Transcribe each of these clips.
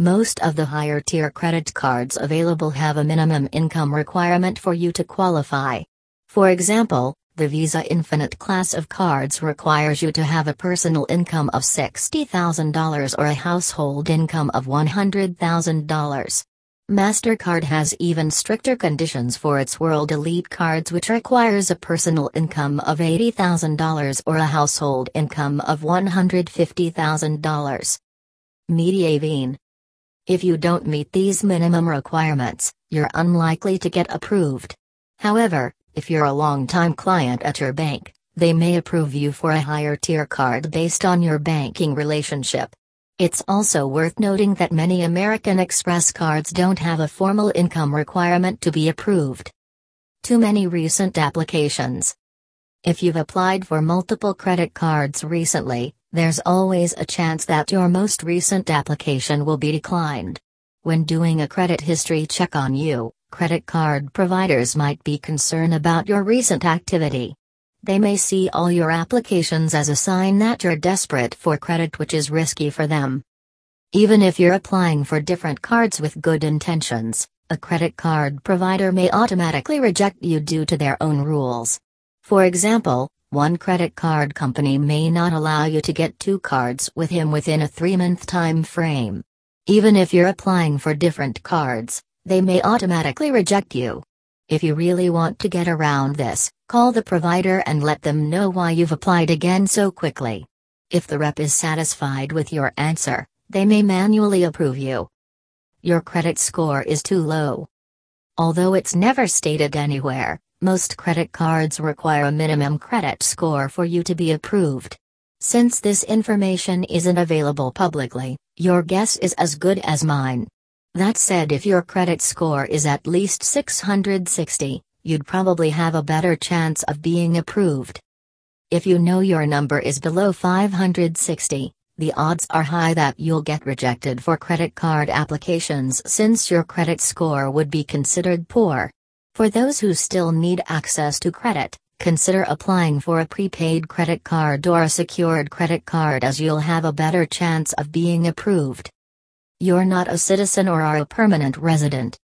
Most of the higher tier credit cards available have a minimum income requirement for you to qualify. For example, the Visa Infinite class of cards requires you to have a personal income of $60,000 or a household income of $100,000. MasterCard has even stricter conditions for its World Elite cards, which requires a personal income of $80,000 or a household income of $150,000. Mediavine. If you don't meet these minimum requirements, you're unlikely to get approved. However, if you're a long-time client at your bank, they may approve you for a higher tier card based on your banking relationship. It's also worth noting that many American Express cards don't have a formal income requirement to be approved. Too many recent applications. If you've applied for multiple credit cards recently, there's always a chance that your most recent application will be declined. When doing a credit history check on you, Credit card providers might be concerned about your recent activity. They may see all your applications as a sign that you're desperate for credit, which is risky for them. Even if you're applying for different cards with good intentions, a credit card provider may automatically reject you due to their own rules. For example, one credit card company may not allow you to get two cards with him within a three month time frame. Even if you're applying for different cards, they may automatically reject you. If you really want to get around this, call the provider and let them know why you've applied again so quickly. If the rep is satisfied with your answer, they may manually approve you. Your credit score is too low. Although it's never stated anywhere, most credit cards require a minimum credit score for you to be approved. Since this information isn't available publicly, your guess is as good as mine. That said, if your credit score is at least 660, you'd probably have a better chance of being approved. If you know your number is below 560, the odds are high that you'll get rejected for credit card applications since your credit score would be considered poor. For those who still need access to credit, consider applying for a prepaid credit card or a secured credit card as you'll have a better chance of being approved. You're not a citizen or are a permanent resident.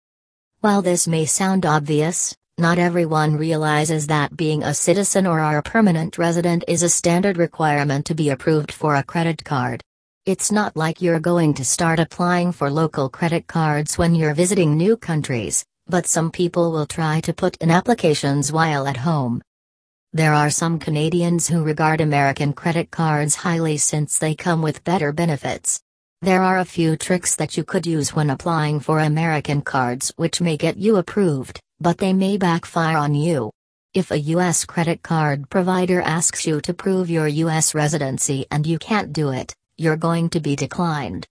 While this may sound obvious, not everyone realizes that being a citizen or are a permanent resident is a standard requirement to be approved for a credit card. It's not like you're going to start applying for local credit cards when you're visiting new countries, but some people will try to put in applications while at home. There are some Canadians who regard American credit cards highly since they come with better benefits. There are a few tricks that you could use when applying for American cards which may get you approved, but they may backfire on you. If a U.S. credit card provider asks you to prove your U.S. residency and you can't do it, you're going to be declined.